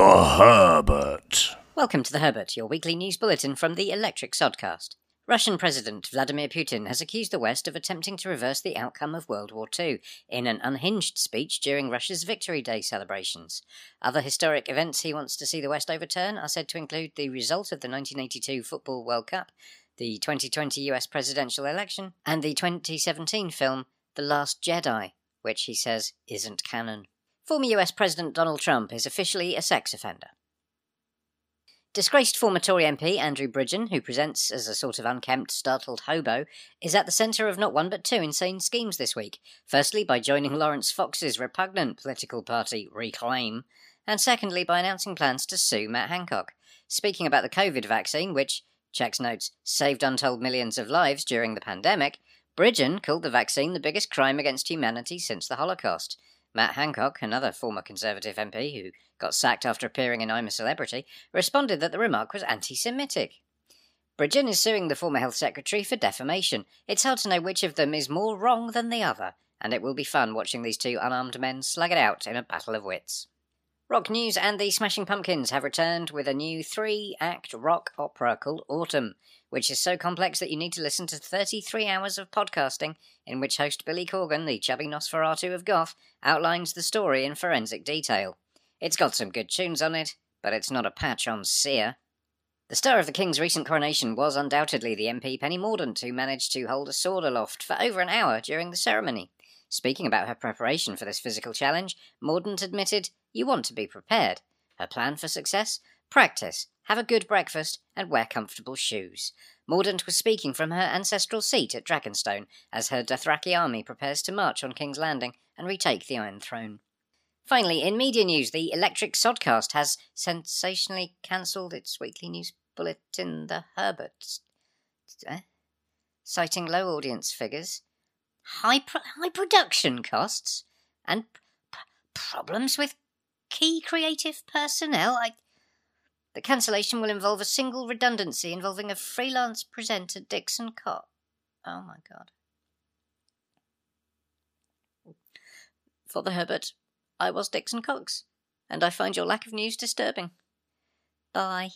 Herbert. Welcome to the Herbert, your weekly news bulletin from the Electric Sodcast. Russian President Vladimir Putin has accused the West of attempting to reverse the outcome of World War II in an unhinged speech during Russia's Victory Day celebrations. Other historic events he wants to see the West overturn are said to include the result of the 1982 Football World Cup, the 2020 US presidential election, and the 2017 film The Last Jedi, which he says isn't canon. Former US President Donald Trump is officially a sex offender. Disgraced former Tory MP Andrew Bridgen, who presents as a sort of unkempt, startled hobo, is at the centre of not one but two insane schemes this week. Firstly, by joining Laurence Fox's repugnant political party, Reclaim, and secondly, by announcing plans to sue Matt Hancock. Speaking about the COVID vaccine, which, checks notes, saved untold millions of lives during the pandemic, Bridgen called the vaccine the biggest crime against humanity since the Holocaust. Matt Hancock, another former Conservative MP who got sacked after appearing in I'm a Celebrity, responded that the remark was anti Semitic. Bridgen is suing the former Health Secretary for defamation. It's hard to know which of them is more wrong than the other, and it will be fun watching these two unarmed men slug it out in a battle of wits. Rock News and the Smashing Pumpkins have returned with a new three act rock opera called Atum which is so complex that you need to listen to 33 hours of podcasting, in which host Billy Corgan, the chubby Nosferatu of goth, outlines the story in forensic detail. It's got some good tunes on it, but it's not a patch on Sia. The star of the King's recent coronation was undoubtedly the MP Penny Mordaunt, who managed to hold a sword aloft for over an hour during the ceremony. Speaking about her preparation for this physical challenge, Mordaunt admitted, You want to be prepared. Her plan for success? Practice, have a good breakfast, and wear comfortable shoes. Mordaunt was speaking from her ancestral seat at Dragonstone as her Dothraki army prepares to march on King's Landing and retake the Iron Throne. Finally, in media news, the Electric Sodcast has sensationally cancelled its weekly news bulletin, The Herbert, eh? citing low audience figures, high, high production costs, and p- problems with key creative personnel. I the cancellation will involve a single redundancy involving a freelance presenter, Dixon Cox. Oh my god. Father Herbert, I was Dixon Cox, and I find your lack of news disturbing. Bye.